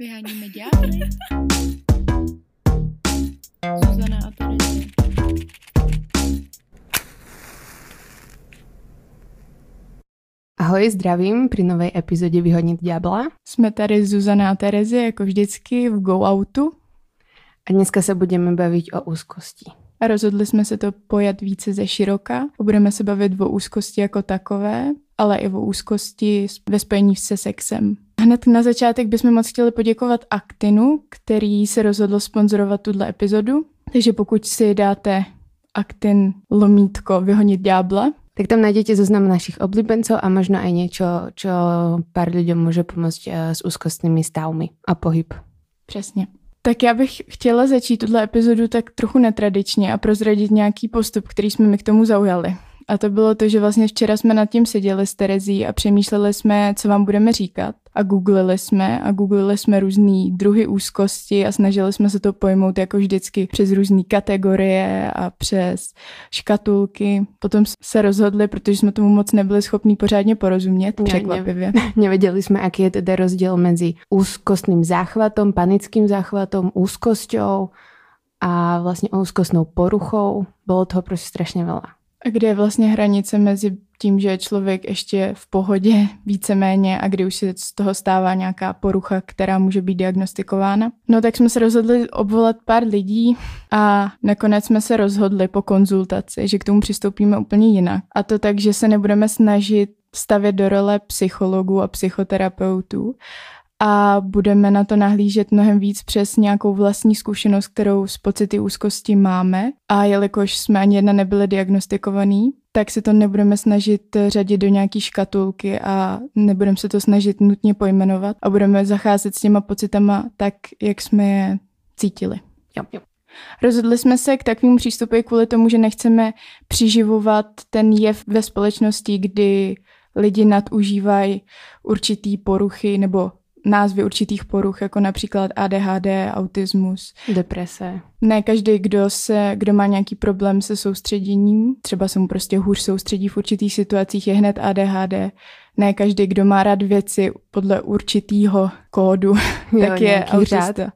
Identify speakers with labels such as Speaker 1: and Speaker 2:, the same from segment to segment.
Speaker 1: Vyháníme ďábly. Zuzana a Terezie.
Speaker 2: Ahoj, zdravím při nové epizodě Vyhodnit ďábla.
Speaker 1: Jsme tady Zuzana a Terezie, jako vždycky v Go Outu.
Speaker 2: A dneska se budeme bavit o úzkosti.
Speaker 1: A rozhodli jsme se to pojat více ze široka. Budeme se bavit o úzkosti jako takové, ale i o úzkosti ve spojení se sexem. Hned na začátek bychom moc chtěli poděkovat Actinu, který se rozhodl sponzorovat tuhle epizodu. Takže pokud si dáte Actin lomítko vyhonit ďábla,
Speaker 2: tak tam najdete zoznam našich oblíbencov a možno aj niečo, čo pár ľuďom môže pomôcť eh, s úzkostnými stavmi a pohyb.
Speaker 1: Přesně. Tak já bych chtěla začít tuhle epizodu tak trochu netradičně a prozradit nějaký postup, který jsme mi k tomu zaujali. A to bylo to, že vlastně včera jsme nad tím seděli s Terezí a přemýšleli jsme, co vám budeme říkat. A googlili jsme a googlili jsme různé druhy úzkosti a snažili jsme se to pojmout jako vždycky přes různé kategorie a přes škatulky. Potom se rozhodli, protože jsme tomu moc nebyli schopni pořádně porozumět, překvapivě.
Speaker 2: Ne, nevěděli jsme, jaký je teda rozdíl mezi úzkostným záchvatom, panickým záchvatom, úzkosťou a vlastně úzkostnou poruchou. Bylo toho prostě strašně veľa.
Speaker 1: A kde je vlastně hranice mezi tím, že je člověk ještě v pohodě víceméně a kdy už se z toho stává nějaká porucha, která může být diagnostikována. No tak jsme se rozhodli obvolat pár lidí a nakonec jsme se rozhodli po konzultaci, že k tomu přistoupíme úplně jinak. A to tak, že se nebudeme snažit stavět do role psychologů a psychoterapeutů, a budeme na to nahlížet mnohem víc přes nějakou vlastní zkušenost, kterou z pocity úzkosti máme. A jelikož jsme ani jedna nebyli diagnostikovaný, tak se to nebudeme snažit řadit do nějaký škatulky a nebudeme se to snažit nutně pojmenovat a budeme zacházet s těma pocitama tak, jak jsme je cítili.
Speaker 2: Jo, jo.
Speaker 1: Rozhodli jsme se k takovému přístupu kvůli tomu, že nechceme přiživovat ten jev ve společnosti, kdy lidi nadužívají určitý poruchy nebo názvy určitých poruch, jako například ADHD, autismus.
Speaker 2: Deprese.
Speaker 1: Ne každý, kdo, se, kdo má nějaký problém se soustředěním, třeba se mu prostě hůř soustředí v určitých situacích, je hned ADHD. Ne každý, kdo má rád věci podle určitého kódu, jo, tak je autista.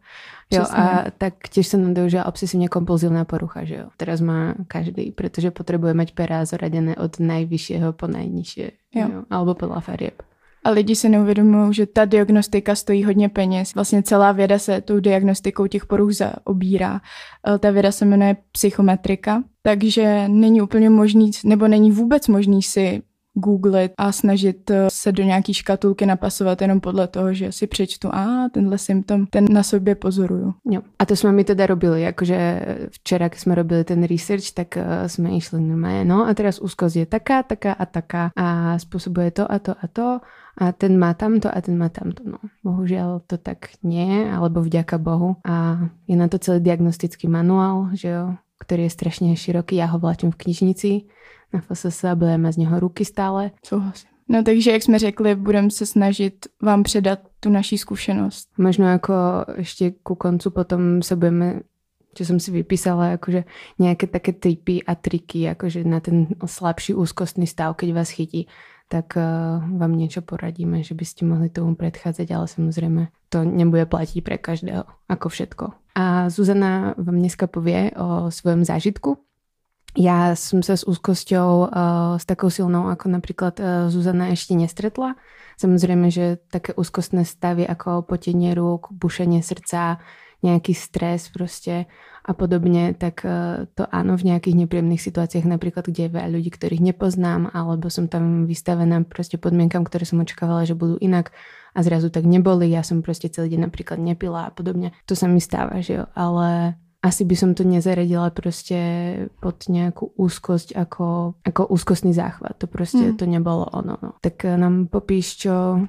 Speaker 2: Jo, a tak tiež sa nám dožila obsesívne kompulzívna porucha, že jo. Teraz má každý, pretože potrebuje mať perá zoradené od najvyššieho po najnižšie. Jo. jo. Alebo podľa farieb.
Speaker 1: A lidi si neuvědomují, že ta diagnostika stojí hodně peněz. Vlastně celá věda se tou diagnostikou těch poruch zaobírá. E, ta věda se jmenuje psychometrika, takže není úplně možný, nebo není vůbec možný si googlit a snažit e, se do nějaký škatulky napasovat jenom podle toho, že si přečtu, a tenhle symptom, ten na sobě pozoruju.
Speaker 2: Jo. A to jsme mi teda robili, jakože včera, když jsme robili ten research, tak uh, jsme išli normálně, no a teraz úzkost je taká, taká a taká a způsobuje to a to a to a ten má tamto a ten má tamto. No, bohužiaľ to tak nie, alebo vďaka Bohu. A je na to celý diagnostický manuál, že jo, ktorý je strašne široký. Ja ho vláčím v knižnici na FSS a budeme z něho ruky stále.
Speaker 1: Souhlasím. No takže, jak jsme řekli, budeme se snažit vám předat tu naší zkušenost.
Speaker 2: Možno jako ještě ku koncu potom se budeme čo som si vypísala, akože nejaké také tripy a triky, akože na ten slabší úzkostný stav, keď vás chytí, tak uh, vám niečo poradíme, že by ste mohli tomu predchádzať, ale samozrejme to nebude platiť pre každého, ako všetko. A Zuzana vám dneska povie o svojom zážitku. Ja som sa s úzkosťou, uh, s takou silnou, ako napríklad uh, Zuzana ešte nestretla. Samozrejme, že také úzkostné stavy ako potenie rúk, bušenie srdca, nejaký stres proste a podobne, tak e, to áno v nejakých nepríjemných situáciách, napríklad kde je veľa ľudí, ktorých nepoznám, alebo som tam vystavená proste podmienkam, ktoré som očakávala, že budú inak a zrazu tak neboli, ja som proste celý deň napríklad nepila a podobne. To sa mi stáva, že jo, ale asi by som to nezaradila proste pod nejakú úzkosť ako, ako úzkostný záchvat. To proste mm. to nebolo ono. No. Tak e, nám popíš, čo,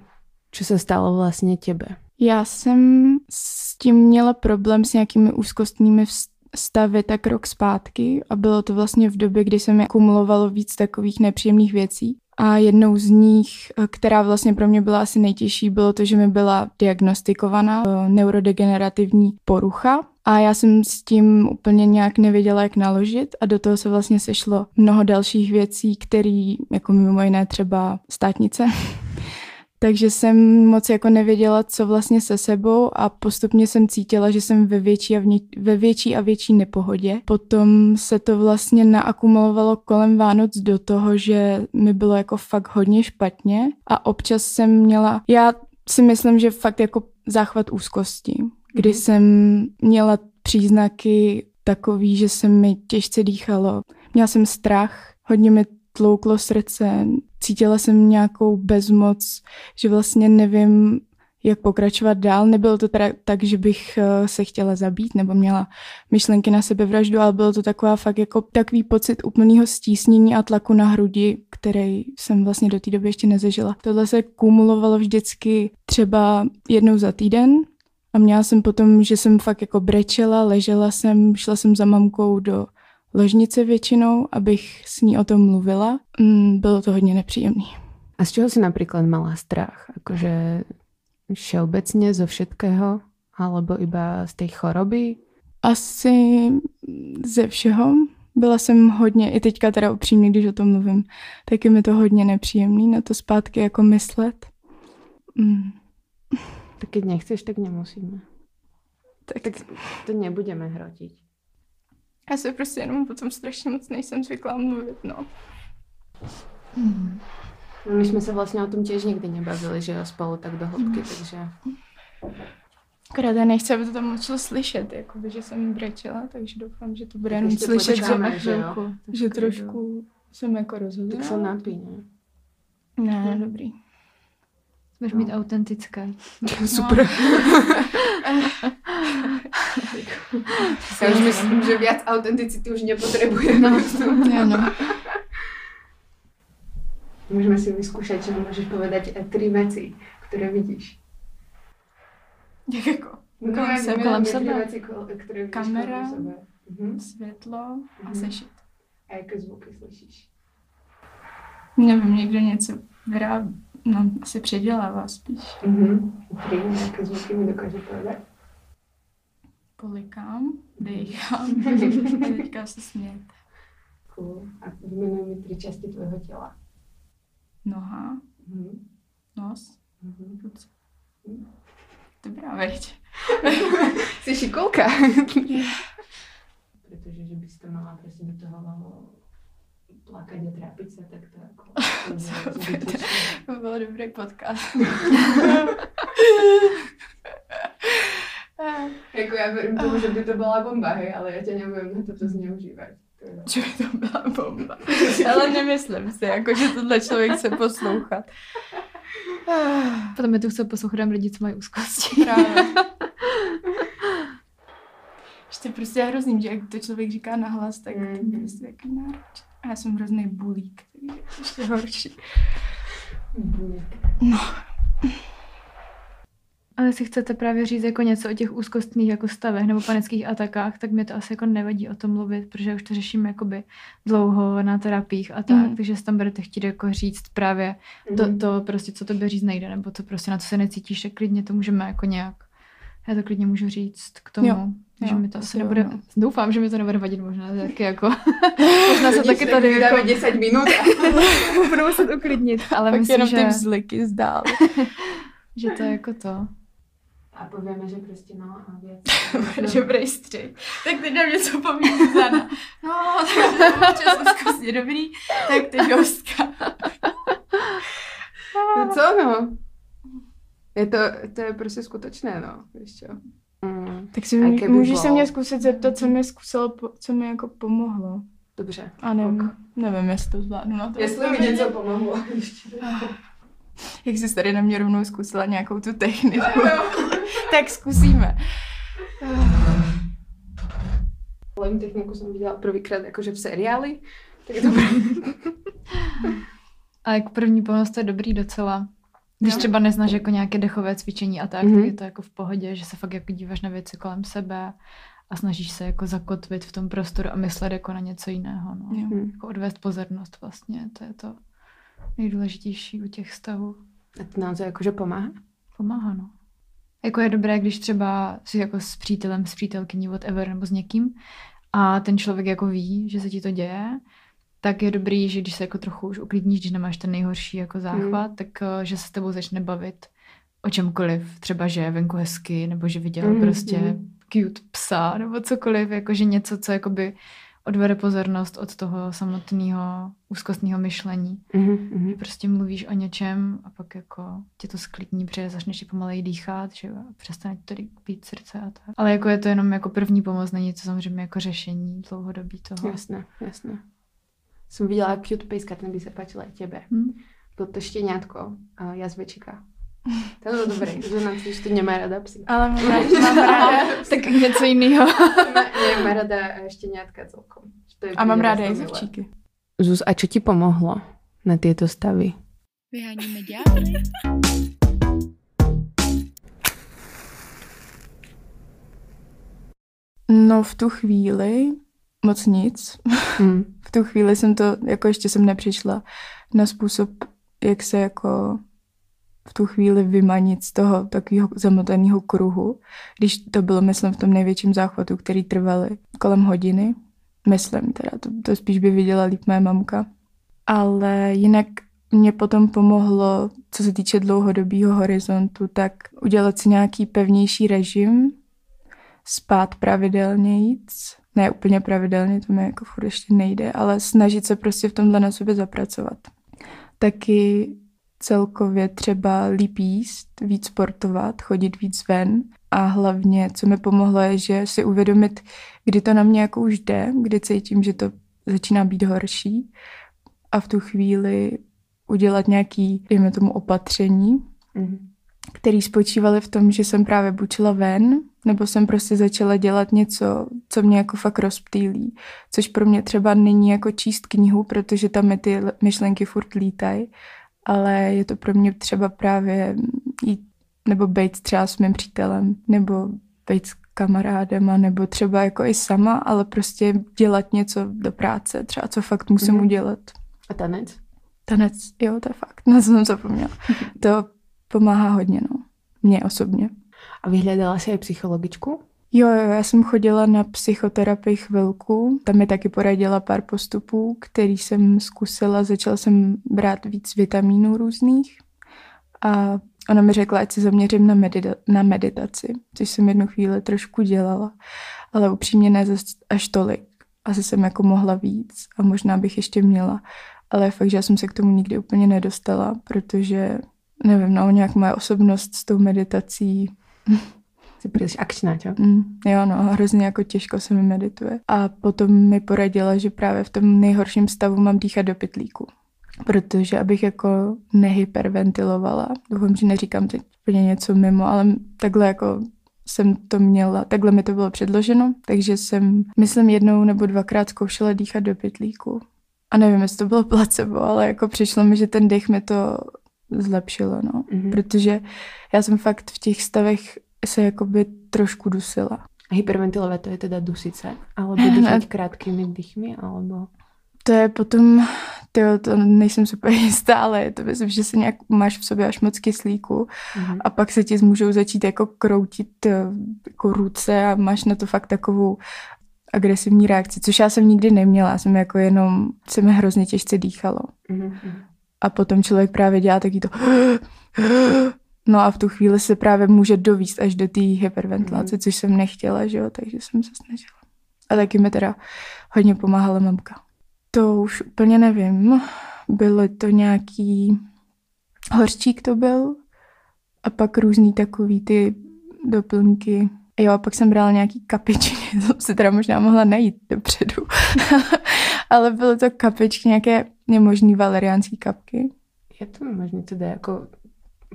Speaker 2: čo sa stalo vlastne tebe.
Speaker 1: Já jsem s tím měla problém s nějakými úzkostnými stavy tak rok zpátky a bylo to vlastně v době, kdy se mi kumulovalo víc takových nepříjemných věcí. A jednou z nich, která vlastně pro mě byla asi nejtěžší, bylo to, že mi byla diagnostikovaná eh, neurodegenerativní porucha. A já jsem s tím úplně nějak nevěděla, jak naložit. A do toho se vlastně sešlo mnoho dalších věcí, které, jako mimo jiné třeba státnice, takže jsem moc jako nevěděla, co vlastně se sebou. A postupně jsem cítila, že jsem ve větší a, vně, ve větší, a větší nepohodě. Potom se to vlastně naakumulovalo kolem Vánoc do toho, že mi bylo jako fakt hodně špatně. A občas jsem měla, já si myslím, že fakt jako záchvat úzkosti, kdy mm. jsem měla příznaky takový, že se mi těžce dýchalo. Měla jsem strach, hodně mi tlouklo srdce, cítila jsem nějakou bezmoc, že vlastně nevím, jak pokračovat dál. Nebylo to teda tak, že bych eh, se chtěla zabít nebo měla myšlenky na sebevraždu, ale bylo to taková fakt jako takový pocit úplného stísnění a tlaku na hrudi, který jsem vlastně do té doby ještě nezažila. Tohle se kumulovalo vždycky třeba jednou za týden a měla jsem potom, že jsem fakt jako brečela, ležela jsem, šla jsem za mamkou do ložnice většinou, abych s ní o tom mluvila. Mm, bylo to hodně nepříjemné.
Speaker 2: A z čeho si například mala strach? Akože všeobecně zo všetkého? Alebo iba z té choroby?
Speaker 1: Asi ze všeho. Byla jsem hodně, i teďka teda upřímně, když o tom mluvím, tak je mi to hodně nepříjemný na to zpátky jako myslet. Mm.
Speaker 2: Tak když nechceš, tak nemusíme. Tak, tak to nebudeme hrotit.
Speaker 1: Já se prostě jenom potom strašně moc nejsem zvyklá mluvit, no. Hmm.
Speaker 2: My jsme se vlastně o tom těž nikdy nebavili, že jo, spolu tak do hloubky, hmm. takže...
Speaker 1: Akorát já nechci, aby to tam moc šlo jako by, že jsem brečela, takže doufám, že to bude jenom slyšet, že, že, jo, že trošku jsem jako rozhodla.
Speaker 2: Tak se napí, ne?
Speaker 1: Ne, dobrý.
Speaker 3: Můžeš no. být autentické.
Speaker 2: Super. Já už myslím, že víc autenticity už nepotřebujeme. No, no. Můžeme si vyzkoušet, že můžeš povedať tři věci, které vidíš.
Speaker 1: Jak jako?
Speaker 3: No, kolem sebe. Kolem sebe. Věci,
Speaker 1: které Kamera, sebe. Mhm. světlo a mhm. sešit.
Speaker 2: A jaké zvuky slyšíš?
Speaker 1: Nevím, někdo něco vyrábí. No, asi předělává spíš.
Speaker 2: Mhm. Tři, jaké zvuky mi dokáže povedat?
Speaker 1: Polikám, dechám a teďka se smět.
Speaker 2: Cool. A vymenuj mi tři části tvého těla.
Speaker 1: Noha, mm. nos, mm-hmm. ruce. Mm. Dobrá, veď.
Speaker 2: Jsi šikulka. Protože, že bys to mala prostě do toho plakat a trápit se, tak to jako...
Speaker 1: to byl dobrý podcast.
Speaker 2: jako já věřím tomu, že by to byla bomba, hej, ale já tě nebudem na to zneužívat.
Speaker 1: Že by to byla bomba. ale nemyslím si, jako, že tohle člověk chce poslouchat.
Speaker 3: Potom mi tu chce poslouchat lidi, co mají úzkosti.
Speaker 1: Právě. Ještě prostě je hrozný, že jak to člověk říká nahlas, tak mm. to prostě taky náročný. A já jsem hrozný bulík, takže ještě horší. No.
Speaker 3: Ale jestli chcete právě říct jako něco o těch úzkostných jako stavech nebo panických atakách, tak mě to asi jako nevadí o tom mluvit, protože už to řeším jakoby dlouho na terapiích a tak, mm. takže si tam budete chtít jako říct právě to, mhm. to prostě, co tobě říct nejde, nebo to prostě na co se necítíš, tak klidně to můžeme jako nějak, já to klidně můžu říct k tomu. Jo. že mi to asi nebude, no. doufám, že mi to nebude vadit možná taky jako, možná se taky tady
Speaker 2: jako... 10 minut.
Speaker 3: Budu muset uklidnit, ale
Speaker 1: Pak
Speaker 3: myslím,
Speaker 1: jenom
Speaker 3: že...
Speaker 1: ty vzliky zdál.
Speaker 3: že to je jako to.
Speaker 2: A povieme, že prostě no a věc.
Speaker 1: Dobrý střih. Tak teď nám něco poví Zana. No, tak to občas úzkostně dobrý, tak ty hostka.
Speaker 2: no co no? Je to, to je prostě skutečné, no, víš čo.
Speaker 1: Mm. Tak si mě, můžeš se mě zkusit zeptat, co mi zkusilo, co mi jako pomohlo.
Speaker 2: Dobře.
Speaker 1: A nevím, ok. nevím, jestli to zvládnu na to.
Speaker 2: Jestli mi něco pomohlo.
Speaker 1: Jak jsi tady na mě rovnou zkusila nějakou tu techniku. tak zkusíme.
Speaker 2: Len techniku jsem viděla prvýkrát jakože v seriáli. Tak dobré.
Speaker 3: A jako první pomoc to je dobrý docela. Když třeba neznáš jako nějaké dechové cvičení a tak, mm-hmm. tak mhm. je to jako v pohodě, že se fakt jako díváš na věci kolem sebe a snažíš se jako zakotvit v tom prostoru a myslet jako na něco jiného. No. Mm. Jako odvést pozornost vlastně, to je to nejdůležitější u těch stavů.
Speaker 2: A to nám to jakože pomáhá?
Speaker 3: Pomáhá, no. Jako je dobré, když třeba si jako s přítelem, s přítelkyní, whatever, nebo s někým a ten člověk jako ví, že se ti to děje tak je dobrý, že když se jako trochu už uklidníš, když nemáš ten nejhorší jako záchvat, mm. tak uh, že se s tebou začne bavit o čemkoliv. Třeba, že je venku hezky, nebo že viděl mm. prostě mm. cute psa, nebo cokoliv, jakože něco, co jakoby odvede pozornost od toho samotného úzkostného myšlení. Mm-hmm. Prostě mluvíš o něčem a pak jako tě to sklidní, protože začneš si pomaleji dýchat, že přestane to být srdce a tak. Ale jako je to jenom jako první pomoc, není to samozřejmě jako řešení dlouhodobí toho.
Speaker 2: Jasné, jasné. Jsem viděla cute pejska, ten by se páčil i těbe. Hmm? Byl to štěňátko a jazvečika. To bylo dobré, že nám to nemá rada psy.
Speaker 3: Ale mám ráda, mám ráda tak něco jiného.
Speaker 2: ne, má rada štěňátka celkom.
Speaker 1: A mám ráda jezevčíky.
Speaker 2: Zuz, a co ti pomohlo na tyto stavy?
Speaker 1: Vyháníme ďábly. No v tu chvíli moc nic. Hmm. v tu chvíli jsem to, jako ještě jsem nepřišla na způsob, jak se jako v tu chvíli vymanit z toho takového zamotaného kruhu, když to bylo, myslím, v tom největším záchvatu, který trvaly kolem hodiny. Myslím teda, to, to spíš by viděla líp moje mamka. Ale jinak mě potom pomohlo, co se týče dlouhodobého horizontu, tak udělat si nějaký pevnější režim, spát pravidelně jíc, ne úplně pravidelně, to mi jako furt ještě nejde, ale snažit se prostě v tomhle na sobě zapracovat. Taky celkově třeba líp jíst, víc sportovat, chodit víc ven a hlavně, co mi pomohlo, je, že si uvědomit, kdy to na mě jako už jde, kdy cítím, že to začíná být horší a v tu chvíli udělat nějaký, dejme tomu, opatření, mm-hmm. Který spočívaly v tom, že jsem právě bučila ven, nebo jsem prostě začala dělat něco, co mě jako fakt rozptýlí. Což pro mě třeba není jako číst knihu, protože tam mi ty myšlenky furt lítají, ale je to pro mě třeba právě jít nebo být třeba s mým přítelem, nebo být s kamarádem, nebo třeba jako i sama, ale prostě dělat něco do práce, třeba co fakt musím mm-hmm. udělat.
Speaker 2: A tanec?
Speaker 1: Tanec, jo, to je fakt, na co jsem zapomněla. to pomáhá hodně, no. Mně osobně.
Speaker 2: A vyhledala jsi i psychologičku?
Speaker 1: Jo, jo, já jsem chodila na psychoterapii chvilku, tam mi taky poradila pár postupů, který jsem zkusila, začala jsem brát víc vitamínů různých a ona mi řekla, ať se zaměřím na, medita- na meditaci, což jsem jednu chvíli trošku dělala, ale upřímně ne až tolik. Asi jsem jako mohla víc a možná bych ještě měla, ale fakt, že já jsem se k tomu nikdy úplně nedostala, protože nevím, no, nějak moje osobnost s tou meditací
Speaker 2: Jsi příliš akčná, čo?
Speaker 1: Mm, jo, no, hrozně jako těžko se mi medituje. A potom mi poradila, že právě v tom nejhorším stavu mám dýchat do pytlíku. Protože abych jako nehyperventilovala, doufám, že neříkám teď úplně něco mimo, ale takhle jako jsem to měla, takhle mi to bylo předloženo, takže jsem, myslím, jednou nebo dvakrát zkoušela dýchat do pytlíku. A nevím, jestli to bylo placebo, ale jako přišlo mi, že ten dech mi to zlepšilo, no. Mm-hmm. Protože já jsem fakt v těch stavech se jakoby trošku dusila.
Speaker 2: A hyperventilovat to je teda dusice? Alebo dýchat krátkými dýchmi? Alebo...
Speaker 1: To je potom, tyjo, to nejsem super jistá, ale je to myslím, že se nějak máš v sobě až moc kyslíku mm-hmm. a pak se ti můžou začít jako kroutit eh, jako ruce a máš na to fakt takovou agresivní reakci, což já jsem nikdy neměla, já jsem jako jenom, se mi hrozně těžce dýchalo. Mm-hmm. A potom člověk právě dělá taky to No a v tu chvíli se právě může dovíst až do té hyperventilace, mm. což jsem nechtěla, že jo, takže jsem se snažila. A taky mi teda hodně pomáhala mamka. To už úplně nevím. Bylo to nějaký horčík to byl a pak různý takový ty doplňky. Jo, a pak jsem brala nějaký kapičky, to se teda možná mohla najít dopředu. Ale bylo to kapičky, nějaké nemožný valeriánský kapky.
Speaker 2: Je to možné teda jako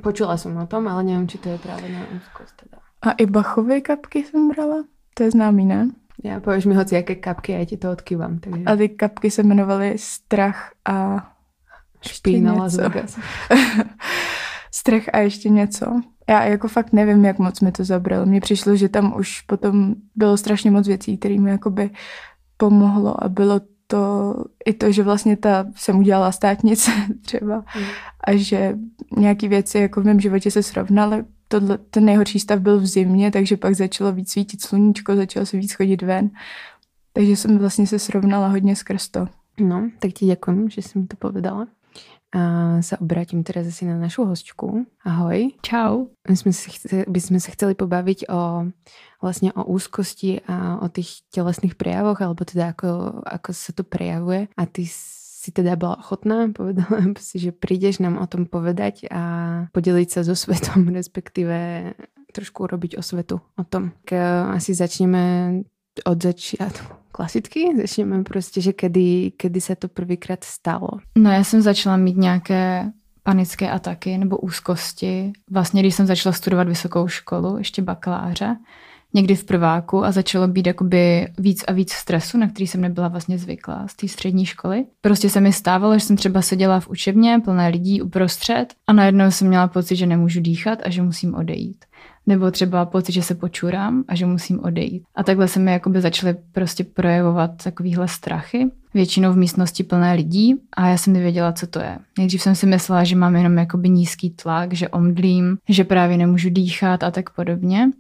Speaker 2: Počula jsem o tom, ale nevím, či to je právě na úzkost teda.
Speaker 1: A i bachové kapky jsem brala? To je známý, ne?
Speaker 2: Já pověš mi hoci jaké kapky, já ti to odkývám. Takže...
Speaker 1: A ty kapky se jmenovaly Strach a
Speaker 2: Špína Las Vegas.
Speaker 1: Strach a ještě něco. Já jako fakt nevím, jak moc mi to zabralo. Mně přišlo, že tam už potom bylo strašně moc věcí, které mi jakoby pomohlo a bylo to i to, že vlastně ta jsem udělala státnice třeba mm. a že nějaké věci jako v mém životě se srovnaly. Tohle, ten nejhorší stav byl v zimě, takže pak začalo víc svítit sluníčko, začalo se víc chodit ven. Takže jsem vlastně se srovnala hodně skrz to.
Speaker 2: No, tak ti děkuji, že jsi mi to povedala. A se obrátím teraz asi na našu hostku. Ahoj.
Speaker 3: Čau.
Speaker 2: My jsme se, by sme se chceli pobavit o vlastně o úzkosti a o těch tělesných prejavoch, alebo teda ako, ako se to prejavuje. A ty si teda byla ochotná, povedala si, že přijdeš nám o tom povedať a podeliť sa so svetom, respektíve trošku urobiť osvetu o tom. Tak eh, asi začneme od začátku klasicky? Začneme prostě, že kedy, kedy se to prvýkrát stalo?
Speaker 3: No já jsem začala mít nějaké panické ataky nebo úzkosti. Vlastně, když jsem začala studovat vysokou školu, ještě bakaláře, někdy v prváku a začalo být jakoby víc a víc stresu, na který jsem nebyla vlastně zvyklá z té střední školy. Prostě se mi stávalo, že jsem třeba seděla v učebně plné lidí uprostřed a najednou jsem měla pocit, že nemůžu dýchat a že musím odejít. Nebo třeba pocit, že se počurám a že musím odejít. A takhle se mi jakoby začaly prostě projevovat takovýhle strachy. Většinou v místnosti plné lidí a já jsem nevěděla, co to je. Nejdřív jsem si myslela, že mám jenom jakoby nízký tlak, že omdlím, že právě nemůžu dýchat a tak podobně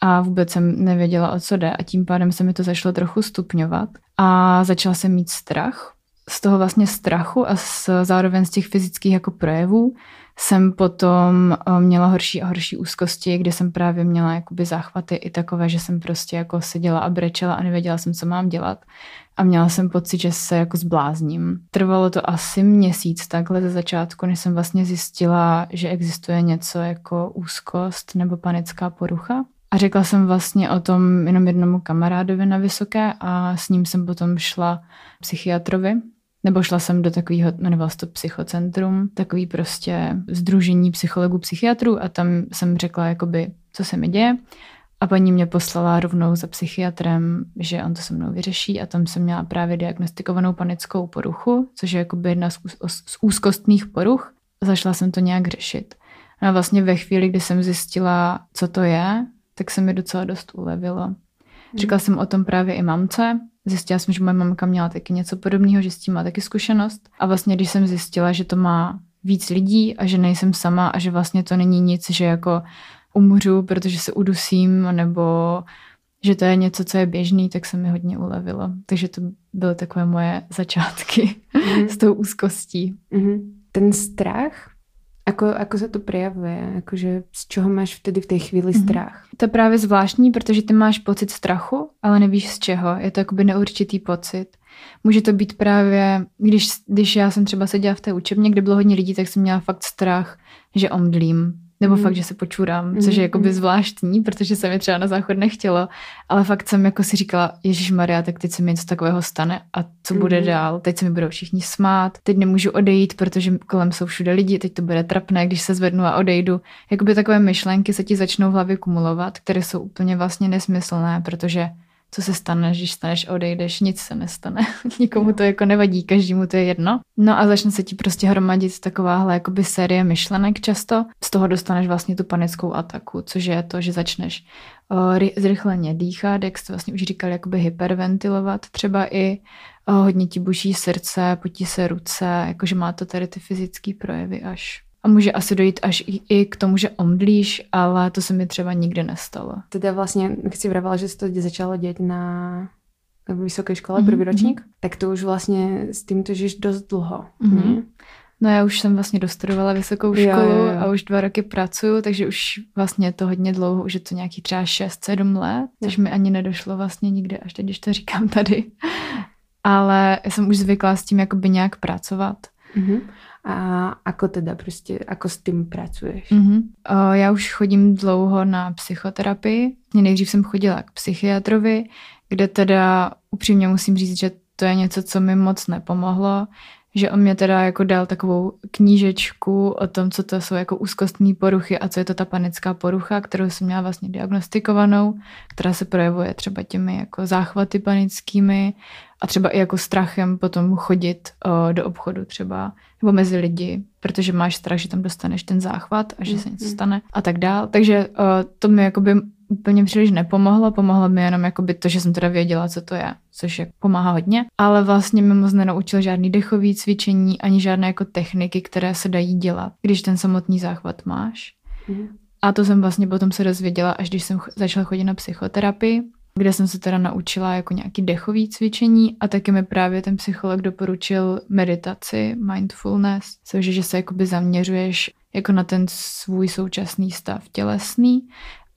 Speaker 3: a vůbec jsem nevěděla, o co jde a tím pádem se mi to začalo trochu stupňovat a začala jsem mít strach. Z toho vlastně strachu a z, zároveň z těch fyzických jako projevů jsem potom eh, měla horší a horší úzkosti, kde jsem právě měla jakoby záchvaty i takové, že jsem prostě jako seděla a brečela a nevěděla jsem, co mám dělat. A měla jsem pocit, že se jako zblázním. Trvalo to asi měsíc takhle ze začátku, než jsem vlastně zjistila, že existuje něco jako úzkost nebo panická porucha. A řekla jsem vlastně o tom jenom jednomu kamarádovi na Vysoké a s ním jsem potom šla psychiatrovi, nebo šla jsem do takového, jmenovalo se to psychocentrum, takový prostě združení psychologů, psychiatrů a tam jsem řekla jakoby, co se mi děje. A paní mě poslala rovnou za psychiatrem, že on to se mnou vyřeší a tam jsem měla právě diagnostikovanou panickou poruchu, což je jakoby jedna z, z úzkostných poruch. Zašla jsem to nějak řešit. No a vlastně ve chvíli, kdy jsem zjistila, co to je, tak se mi docela dost ulevilo. Hmm. Říkala jsem o tom právě i mamce. Zjistila jsem, že moje mamka měla taky něco podobného, že s tím má taky zkušenost. A vlastně, když jsem zjistila, že to má víc lidí a že nejsem sama a že vlastně to není nic, že jako umřu, protože se udusím, nebo že to je něco, co je běžný, tak se mi hodně ulevilo. Takže to byly takové moje začátky mm-hmm. s tou úzkostí.
Speaker 2: Mm-hmm. Ten strach Ako, ako se to projevuje? Jakože z čeho máš vtedy v té chvíli mm-hmm. strach?
Speaker 3: To je právě zvláštní, protože ty máš pocit strachu, ale nevíš z čeho. Je to jakoby neurčitý pocit. Může to být právě, když, když já jsem třeba seděla v té učebně, kde bylo hodně lidí, tak jsem měla fakt strach, že omdlím, nebo mm. fakt, že se počurám, což je jakoby mhm. zvláštní, protože se mi třeba na záchod nechtělo, ale fakt jsem jako si říkala, Ježíš Maria, tak teď se mi něco takového stane a co mm. bude dál? Teď se mi budou všichni smát, teď nemůžu odejít, protože kolem jsou všude lidi, teď to bude trapné, když se zvednu a odejdu. Jakoby takové myšlenky se ti začnou v hlavě kumulovat, které jsou úplně vlastně nesmyslné, protože co se stane, když staneš odejdeš, nic se nestane. Nikomu to jako nevadí, každému to je jedno. No a začne se ti prostě hromadit takováhle jakoby série myšlenek často. Z toho dostaneš vlastně tu panickou ataku, což je to, že začneš zrychleně dýchat, jak jste vlastně už říkali, jakoby hyperventilovat třeba i hodně ti buší srdce, potí se ruce, jakože má to tady ty fyzické projevy až. A může asi dojít až i, k tomu, že omdlíš, ale to se mi třeba nikdy nestalo.
Speaker 2: Teda vlastně, si vravala, že se to začalo dět na vysoké škole, mm-hmm. první ročník, tak to už vlastně s tím to žiješ dost dlouho. Mm-hmm.
Speaker 3: No já už jsem vlastně dostudovala vysokou školu jo, jo, jo. a už dva roky pracuju, takže už vlastně je to hodně dlouho, už je to nějaký třeba 6-7 let, což mi ani nedošlo vlastně nikdy, až teď, když to říkám tady. Ale já jsem už zvykla s tím jakoby nějak pracovat.
Speaker 2: Mm-hmm. A ako teda prostě, ako s tím pracuješ?
Speaker 3: Mm-hmm. O, já už chodím dlouho na psychoterapii. Nejdřív jsem chodila k psychiatrovi, kde teda upřímně musím říct, že to je něco, co mi moc nepomohlo že on mě teda jako dal takovou knížečku o tom, co to jsou jako úzkostní poruchy a co je to ta panická porucha, kterou jsem měla vlastně diagnostikovanou, která se projevuje třeba těmi jako záchvaty panickými a třeba i jako strachem potom chodit o, do obchodu třeba nebo mezi lidi, protože máš strach, že tam dostaneš ten záchvat a že se něco mm-hmm. stane a tak dál. Takže o, to mi jakoby úplně příliš nepomohlo, pomohlo mi jenom jakoby to, že jsem teda věděla, co to je, což jak pomáhá hodně, ale vlastně mi moc nenaučil žádný dechový cvičení, ani žádné jako techniky, které se dají dělat, když ten samotný záchvat máš. Mm. A to jsem vlastně potom se dozvěděla, až když jsem začala chodit na psychoterapii, kde jsem se teda naučila jako nějaký dechový cvičení a taky mi právě ten psycholog doporučil meditaci, mindfulness, což je, že se jakoby zaměřuješ jako na ten svůj současný stav tělesný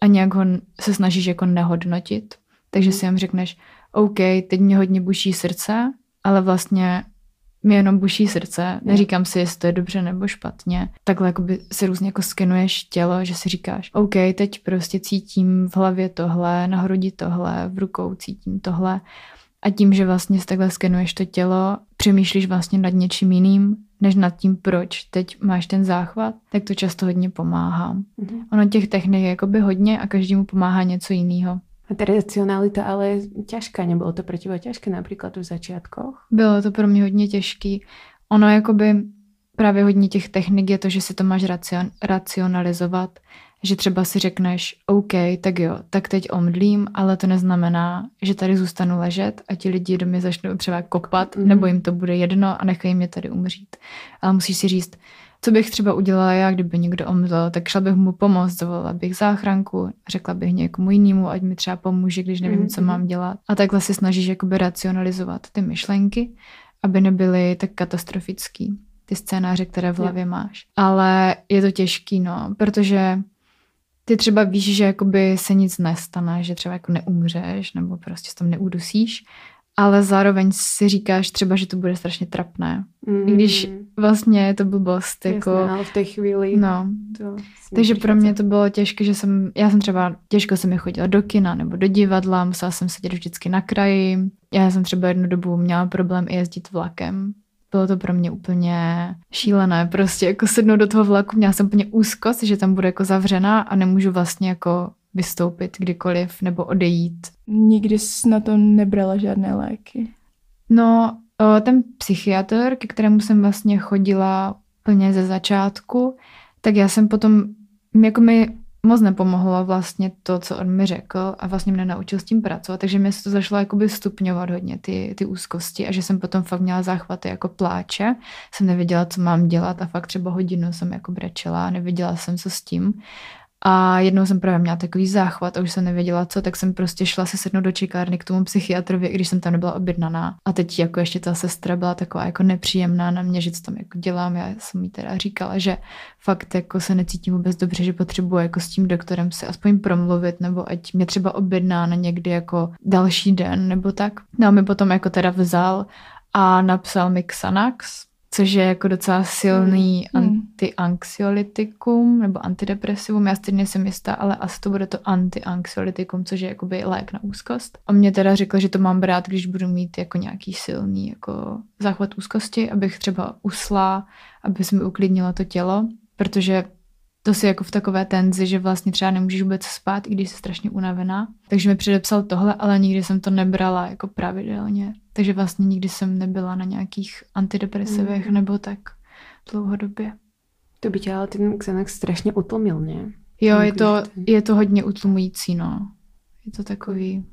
Speaker 3: a nějak ho se snažíš jako nehodnotit. Takže si jim řekneš, OK, teď mě hodně buší srdce, ale vlastně mi jenom buší srdce, neříkám si, jestli to je dobře nebo špatně. Takhle jakoby si různě jako skenuješ tělo, že si říkáš, OK, teď prostě cítím v hlavě tohle, na hrudi tohle, v rukou cítím tohle. A tím, že vlastně si takhle skenuješ to tělo, přemýšlíš vlastně nad něčím jiným, než nad tím, proč teď máš ten záchvat, tak to často hodně pomáhá. Mm-hmm. Ono těch technik je jakoby hodně a každému pomáhá něco jiného.
Speaker 2: A ta racionalita ale je ťažká, nebylo to pro teba těžké například v začátkoch?
Speaker 3: Bylo to pro mě hodně těžký. Ono jakoby právě hodně těch technik je to, že si to máš racion, racionalizovat, že třeba si řekneš, OK, tak jo, tak teď omdlím, ale to neznamená, že tady zůstanu ležet a ti lidi do mě začnou třeba kopat, mm-hmm. nebo jim to bude jedno a nechají mě tady umřít. Ale musíš si říct, co bych třeba udělala já, kdyby někdo omdlel, tak šla bych mu pomoct, zavolala bych záchranku, řekla bych někomu jinému, ať mi třeba pomůže, když nevím, mm-hmm. co mhm. mám dělat. A takhle si snažíš jakoby racionalizovat ty myšlenky, aby nebyly tak katastrofický ty scénáře, které v hlavě máš. Ale je to těžký, no, protože ty třeba víš, že jakoby se nic nestane, že třeba jako neumřeš nebo prostě s tom neudusíš, ale zároveň si říkáš třeba, že to bude strašně trapné. Mm. I když vlastně je to blbost. Jako,
Speaker 2: Jasně, ale v té chvíli.
Speaker 3: No. To Takže pro mě to bylo těžké, že jsem, já jsem třeba, těžko jsem mi chodila do kina nebo do divadla, musela jsem sedět vždycky na kraji. Já jsem třeba jednu dobu měla problém i jezdit vlakem. Bylo to pro mě úplně šílené, prostě jako sednout do toho vlaku, měla jsem úplně úzkost, že tam bude jako zavřená a nemůžu vlastně jako vystoupit kdykoliv nebo odejít.
Speaker 1: Nikdy jsi na to nebrala žádné léky?
Speaker 3: No, ten psychiatr, ke kterému jsem vlastně chodila plně ze začátku, tak já jsem potom, jako mi moc nepomohlo vlastně to, co on mi řekl a vlastně mě naučil s tím pracovat, takže mi se to zašlo jakoby stupňovat hodně ty, ty úzkosti a že jsem potom fakt měla záchvaty jako pláče, jsem nevěděla, co mám dělat a fakt třeba hodinu jsem jako brečela a nevěděla jsem, co s tím a jednou jsem právě měla takový záchvat a už jsem nevěděla co, tak jsem prostě šla se sednout do čekárny k tomu psychiatrovi, když jsem tam nebyla objednaná. A teď jako ještě ta sestra byla taková jako nepříjemná na mě, že co tam jako dělám. Já jsem jí teda říkala, že fakt jako se necítím vůbec dobře, že potřebuji jako s tím doktorem si aspoň promluvit, nebo ať mě třeba objedná na někdy jako další den, nebo tak. No a mi potom jako teda vzal a napsal mi Xanax, což je jako docela silný mm. Antianxiolitikum nebo antidepresivum. Já stejně jsem jistá, ale asi to bude to antianxiolitikum, což je jakoby lék na úzkost. A mě teda řekla, že to mám brát, když budu mít jako nějaký silný jako záchvat úzkosti, abych třeba usla, aby se mi uklidnilo to tělo, protože to si jako v takové tenzi, že vlastně třeba nemůžeš vůbec spát, i když jsi strašně unavená. Takže mi předepsal tohle, ale nikdy jsem to nebrala jako pravidelně. Takže vlastně nikdy jsem nebyla na nějakých antidepresivech mm. nebo tak dlouhodobě.
Speaker 2: To by tě ale ten Xanax strašně utlmil, ne?
Speaker 3: Jo, je to, je to hodně utlumující, no. Je to takový...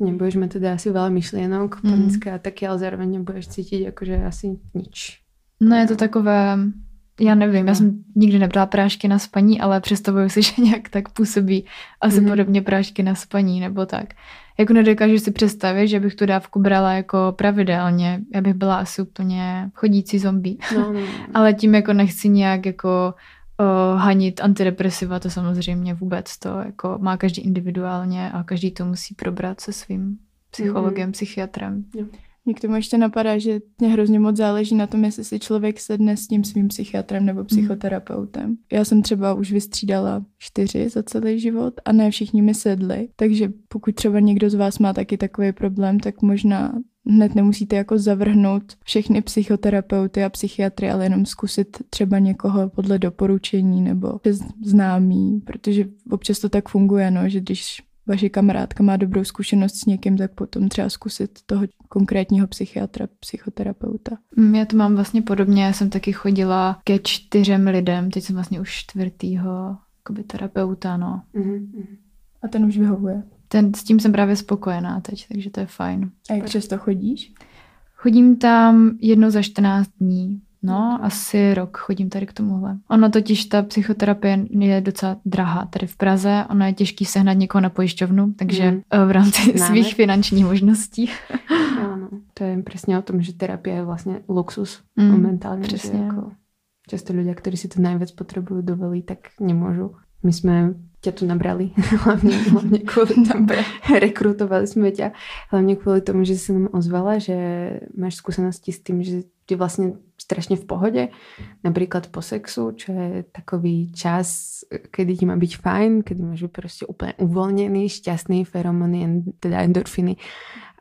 Speaker 2: Nebudeš mít teda asi veľa myšlienok, mm. panické ataky, ale zároveň nebudeš cítit jakože asi nič.
Speaker 3: No je to takové já nevím, já jsem nikdy nebrala prášky na spaní, ale představuju si, že nějak tak působí asi mm-hmm. podobně prášky na spaní nebo tak. Jako nedokážu si představit, že bych tu dávku brala jako pravidelně. Já bych byla asi úplně chodící zombie. No, no, no. ale tím jako nechci nějak jako o, hanit antidepresiva, to samozřejmě vůbec to jako má každý individuálně a každý to musí probrat se svým psychologem, mm-hmm. psychiatrem. Jo.
Speaker 1: Mě k tomu ještě napadá, že mě hrozně moc záleží na tom, jestli si člověk sedne s tím svým psychiatrem nebo hmm. psychoterapeutem. Já jsem třeba už vystřídala čtyři za celý život a ne všichni mi sedli, takže pokud třeba někdo z vás má taky takový problém, tak možná hned nemusíte jako zavrhnout všechny psychoterapeuty a psychiatry, ale jenom zkusit třeba někoho podle doporučení nebo známý, protože občas to tak funguje, no, že když vaše kamarádka má dobrou zkušenost s někým, tak potom třeba zkusit toho konkrétního psychiatra, psychoterapeuta.
Speaker 3: Mm, já to mám vlastně podobně, já jsem taky chodila ke čtyřem lidem, teď jsem vlastně už čtvrtýho jakoby terapeuta, no.
Speaker 1: Mm-hmm. A ten už vyhovuje?
Speaker 3: Ten, s tím jsem právě spokojená teď, takže to je fajn.
Speaker 1: A jak často chodíš?
Speaker 3: Chodím tam jednou za 14 dní. No, okay. asi rok chodím tady k tomuhle. Ono totiž, ta psychoterapie je docela drahá tady v Praze. Ono je těžký sehnat někoho na pojišťovnu, takže mm. v rámci Známe. svých finančních možností.
Speaker 2: Ano, to je přesně o tom, že terapie je vlastně luxus mm, momentálně. Přesně. Jako často ľudia, ktorí si to najviac potrebujú dovoliť, tak nemôžu. My sme ťa tu nabrali, hlavne, hlavne kvôli tomu, rekrutovali sme ťa, hlavne kvôli tomu, že si nám ozvala, že máš skúsenosti s tým, že ty vlastne strašne v pohode, napríklad po sexu, čo je takový čas, kedy ti má byť fajn, kedy máš byť proste úplne uvoľnený, šťastný, feromony, teda endorfiny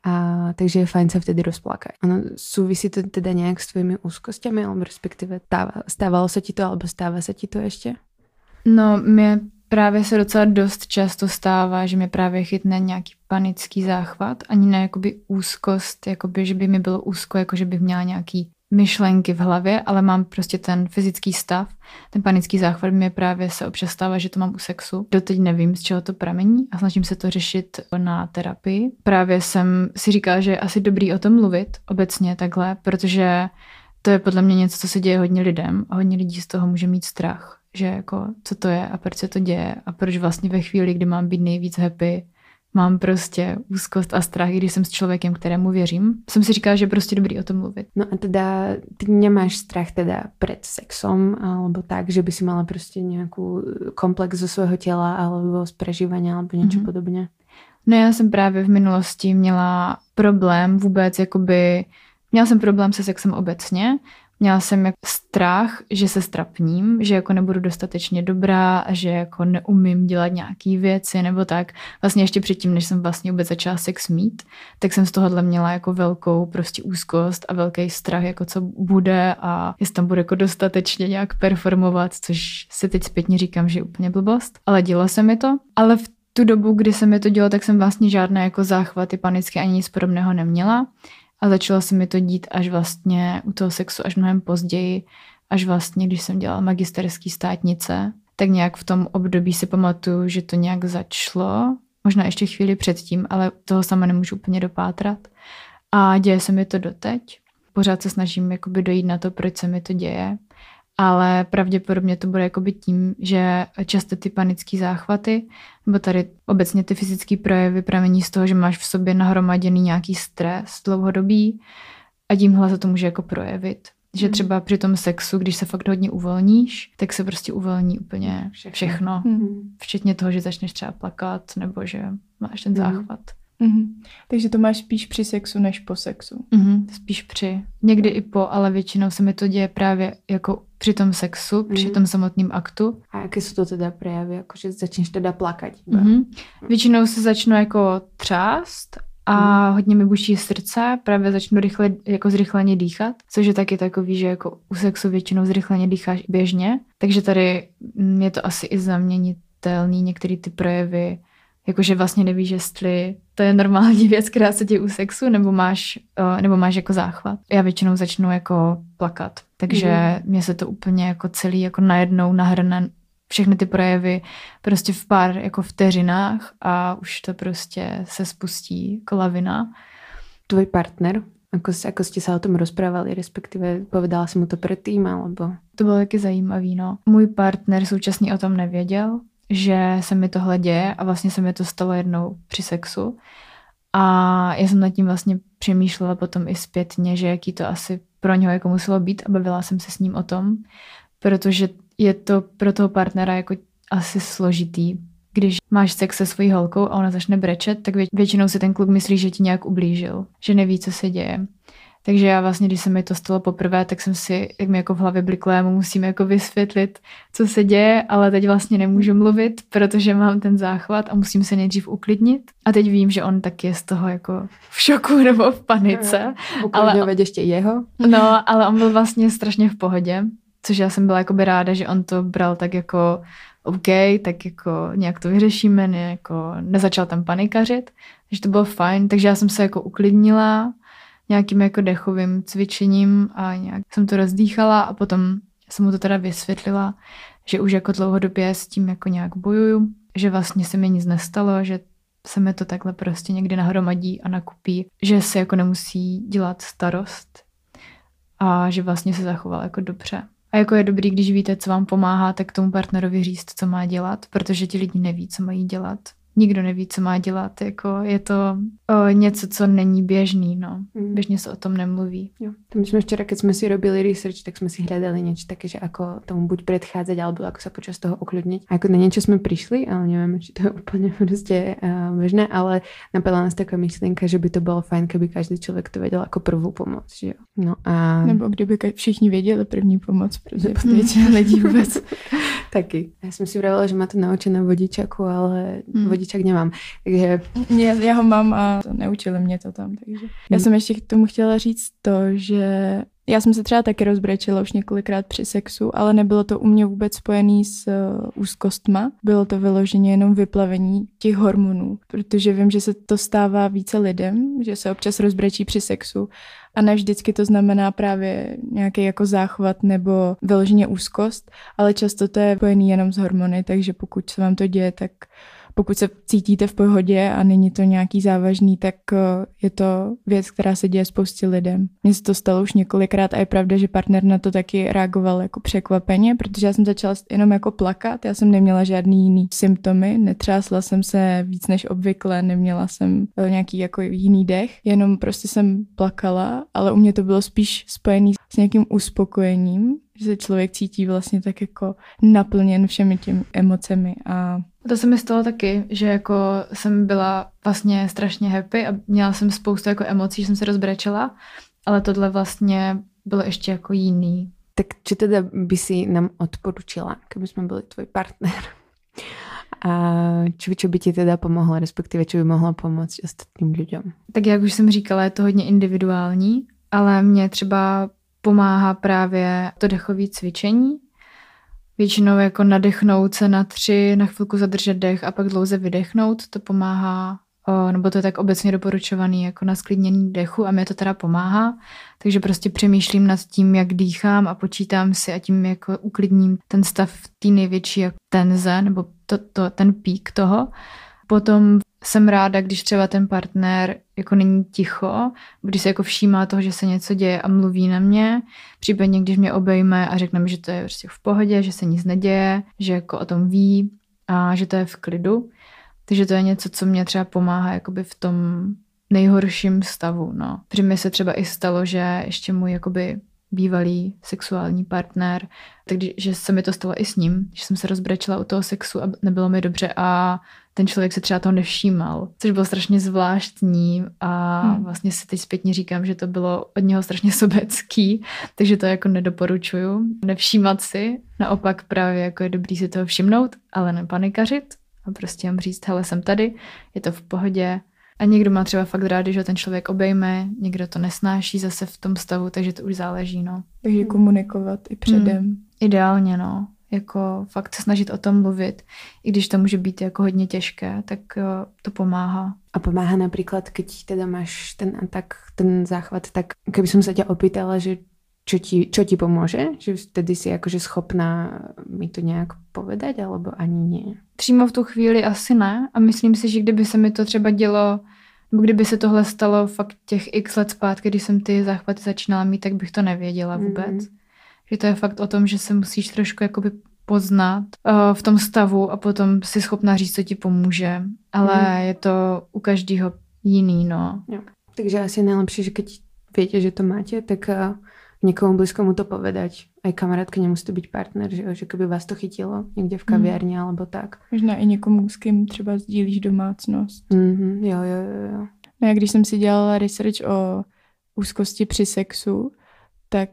Speaker 2: a, takže je fajn sa vtedy rozplakať. Ono súvisí to teda nejak s tvojimi úzkostiami, alebo respektive stáva, stávalo se ti to, alebo stává se ti to ještě?
Speaker 3: No, mě právě se docela dost často stává, že mě právě chytne nějaký panický záchvat, ani ne jakoby úzkost, jakoby, že by mi bylo úzko, jako že bych měla nějaký myšlenky v hlavě, ale mám prostě ten fyzický stav, ten panický záchvat mě právě se občas stává, že to mám u sexu. Doteď nevím, z čeho to pramení a snažím se to řešit na terapii. Právě jsem si říkala, že je asi dobrý o tom mluvit obecně takhle, protože to je podle mě něco, co se děje hodně lidem a hodně lidí z toho může mít strach, že jako co to je a proč se to děje a proč vlastně ve chvíli, kdy mám být nejvíc happy, mám prostě úzkost a strach, když jsem s člověkem, kterému věřím. Jsem si říkala, že je prostě dobrý o tom mluvit.
Speaker 2: No a teda ty nemáš strach teda před sexom, alebo tak, že by si mala prostě nějakou komplex ze svého těla, alebo z prežívania, alebo něco mm-hmm. podobně?
Speaker 3: No já jsem právě v minulosti měla problém vůbec, jakoby, měla jsem problém se sexem obecně, Měla jsem jako strach, že se strapním, že jako nebudu dostatečně dobrá že jako neumím dělat nějaký věci nebo tak. Vlastně ještě předtím, než jsem vlastně vůbec začala sex mít, tak jsem z tohohle měla jako velkou prostě úzkost a velký strach, jako co bude a jestli tam bude jako dostatečně nějak performovat, což si teď zpětně říkám, že je úplně blbost. Ale dělo se mi to. Ale v tu dobu, kdy se mi to dělo, tak jsem vlastně žádné jako záchvaty panické ani nic podobného neměla. A začalo se mi to dít až vlastně u toho sexu až mnohem později, až vlastně, když jsem dělala magisterský státnice, tak nějak v tom období si pamatuju, že to nějak začalo, možná ještě chvíli předtím, ale toho sama nemůžu úplně dopátrat. A děje se mi to doteď. Pořád se snažím jakoby dojít na to, proč se mi to děje ale pravděpodobně to bude jakoby tím, že často ty panické záchvaty, nebo tady obecně ty fyzické projevy pramení z toho, že máš v sobě nahromaděný nějaký stres dlouhodobý a tímhle se to může jako projevit. Že hmm. třeba při tom sexu, když se fakt hodně uvolníš, tak se prostě uvolní úplně všechno. všechno. Mm. Včetně toho, že začneš třeba plakat, nebo že máš ten mm. záchvat.
Speaker 1: Mm-hmm. Takže to máš spíš při sexu než po sexu.
Speaker 3: Mm-hmm. Spíš při. Někdy i po, ale většinou se mi to děje právě jako při tom sexu, mm-hmm. při tom samotném aktu.
Speaker 2: A jaké jsou to teda projevy? Jako, že začneš teda plakat?
Speaker 3: Mm-hmm. Většinou se začnu jako třást a mm. hodně mi buší srdce, právě začnu rychle, jako zrychleně dýchat, což je taky takový, že jako u sexu většinou zrychleně dýcháš běžně, takže tady je to asi i zaměnitelný některé ty projevy jakože vlastně nevíš, jestli to je normální věc, která se děje u sexu, nebo máš, uh, nebo máš jako záchvat. Já většinou začnu jako plakat, takže mm. mě se to úplně jako celý jako najednou nahrne všechny ty projevy prostě v pár jako vteřinách a už to prostě se spustí jako lavina.
Speaker 2: Tvoj partner, jako, jako jste se o tom rozprávali, respektive povedala si mu to předtím, alebo?
Speaker 3: To bylo taky zajímavý, no. Můj partner současně o tom nevěděl, že se mi tohle děje a vlastně se mi to stalo jednou při sexu. A já jsem nad tím vlastně přemýšlela potom i zpětně, že jaký to asi pro něho jako muselo být a bavila jsem se s ním o tom, protože je to pro toho partnera jako asi složitý. Když máš sex se svojí holkou a ona začne brečet, tak většinou si ten kluk myslí, že ti nějak ublížil, že neví, co se děje. Takže já vlastně, když se mi to stalo poprvé, tak jsem si, jak mi jako v hlavě bliklo, já mu musím jako vysvětlit, co se děje, ale teď vlastně nemůžu mluvit, protože mám ten záchvat a musím se nejdřív uklidnit. A teď vím, že on tak je z toho jako v šoku nebo v panice.
Speaker 2: ale ještě jeho.
Speaker 3: No, ale on byl vlastně strašně v pohodě, což já jsem byla jako by ráda, že on to bral tak jako OK, tak jako nějak to vyřešíme, ne, jako nezačal tam panikařit, takže to bylo fajn, takže já jsem se jako uklidnila, nějakým jako dechovým cvičením a nějak jsem to rozdýchala a potom jsem mu to teda vysvětlila, že už jako dlouhodobě s tím jako nějak bojuju, že vlastně se mi nic nestalo, že se mi to takhle prostě někdy nahromadí a nakupí, že se jako nemusí dělat starost a že vlastně se zachoval jako dobře. A jako je dobrý, když víte, co vám pomáhá, tak tomu partnerovi říct, co má dělat, protože ti lidi neví, co mají dělat nikdo neví, co má dělat. Jako je to o, něco, co není běžný, no. Mm. Běžně se o tom nemluví.
Speaker 2: Jo. To my jsme včera, když jsme si robili research, tak jsme si hledali něco také, že ako tomu buď předcházet, alebo ako se počas toho uklidnit. A jako na něco jsme přišli, ale nevím, či to je úplně prostě uh, běžné, ale napadla nás taková myšlenka, že by to bylo fajn, kdyby každý člověk to věděl jako první pomoc. Že jo? No a...
Speaker 1: Nebo kdyby všichni věděli první pomoc, protože většina lidí vůbec.
Speaker 2: Taky. Já jsem si vravila, že má to naučené vodičaku, ale mm vodičák nemám. Takže...
Speaker 1: Já, já ho mám a neučili mě to tam. Takže. Já hmm. jsem ještě k tomu chtěla říct to, že já jsem se třeba taky rozbrečela už několikrát při sexu, ale nebylo to u mě vůbec spojený s uh, úzkostma. Bylo to vyloženě jenom vyplavení těch hormonů, protože vím, že se to stává více lidem, že se občas rozbrečí při sexu a ne vždycky to znamená právě nějaký jako záchvat nebo vyloženě úzkost, ale často to je spojený jenom s hormony, takže pokud se vám to děje, tak pokud se cítíte v pohodě a není to nějaký závažný, tak eh, je to věc, která se děje spoustě lidem. Mně se to stalo už několikrát a je pravda, že partner na to taky reagoval jako překvapeně, protože já jsem začala jenom jako plakat, já jsem neměla žádný jiný symptomy, netřásla jsem se víc než obvykle, neměla jsem eh, nějaký jako jiný dech, jenom prostě jsem plakala, ale u mě to bylo spíš spojený s nějakým uspokojením, že se člověk cítí vlastně tak jako naplněn všemi těmi emocemi a
Speaker 3: to se mi stalo taky, že jako jsem byla vlastně strašně happy a měla jsem spoustu jako emocí, že jsem se rozbrečela, ale tohle vlastně bylo ještě jako jiný.
Speaker 2: Tak či teda by si nám odporučila, kdyby jsme byli tvůj partner? A čo, čo by ti teda pomohlo, respektive čo by mohlo pomoct ostatním lidem?
Speaker 3: Tak jak už jsem říkala, je to hodně individuální, ale mě třeba pomáhá právě to dechové cvičení, většinou jako nadechnout se na tři, na chvilku zadržet dech a pak dlouze vydechnout, to pomáhá, nebo to je tak obecně doporučovaný jako na sklidnění dechu a mě to teda pomáhá, takže prostě přemýšlím nad tím, jak dýchám a počítám si a tím jako uklidním ten stav té největší tenze nebo to, to, ten pík toho. Potom jsem ráda, když třeba ten partner jako není ticho, když se jako všímá toho, že se něco děje a mluví na mě, případně když mě obejme a řekne mi, že to je prostě v pohodě, že se nic neděje, že jako o tom ví a že to je v klidu. Takže to je něco, co mě třeba pomáhá jakoby v tom nejhorším stavu, no. Protože mi se třeba i stalo, že ještě můj jakoby bývalý sexuální partner, takže se mi to stalo i s ním, že jsem se rozbrečela u toho sexu a nebylo mi dobře a ten člověk se třeba toho nevšímal, což bylo strašně zvláštní a hmm. vlastně si teď zpětně říkám, že to bylo od něho strašně sobecký, takže to jako nedoporučuju. Nevšímat si, naopak právě jako je dobrý si toho všimnout, ale nepanikařit a prostě jim říct, hele, jsem tady, je to v pohodě, a někdo má třeba fakt rád, že ten člověk obejme, někdo to nesnáší zase v tom stavu, takže to už záleží, no.
Speaker 1: Takže komunikovat i předem. Hmm.
Speaker 3: Ideálně, no jako fakt se snažit o tom mluvit, i když to může být jako hodně těžké, tak uh, to pomáhá.
Speaker 2: A pomáhá například, když teda máš ten atak, ten záchvat, tak kdyby jsem se tě opýtala, že čo ti, čo ti pomůže? Že vtedy si jakože schopná mi to nějak povedať, alebo ani ne?
Speaker 3: Přímo v tu chvíli asi ne. A myslím si, že kdyby se mi to třeba dělo, nebo kdyby se tohle stalo fakt těch x let zpátky, když jsem ty záchvaty začínala mít, tak bych to nevěděla vůbec. Mm-hmm. Že to je fakt o tom, že se musíš trošku jakoby poznat uh, v tom stavu a potom si schopná říct, co ti pomůže. Ale mm. je to u každého jiný, no.
Speaker 2: Jo. Takže asi nejlepší, že když víte, že to máte, tak uh, někomu blízkomu to povedať. Aj kamarádka nemusí to být partner, že, že kdyby vás to chytilo někde v kaviarně mm. alebo tak.
Speaker 1: Možná i někomu, s kým třeba sdílíš domácnost.
Speaker 2: Mm-hmm, jo, jo, jo, jo.
Speaker 1: No já když jsem si dělala research o úzkosti při sexu, tak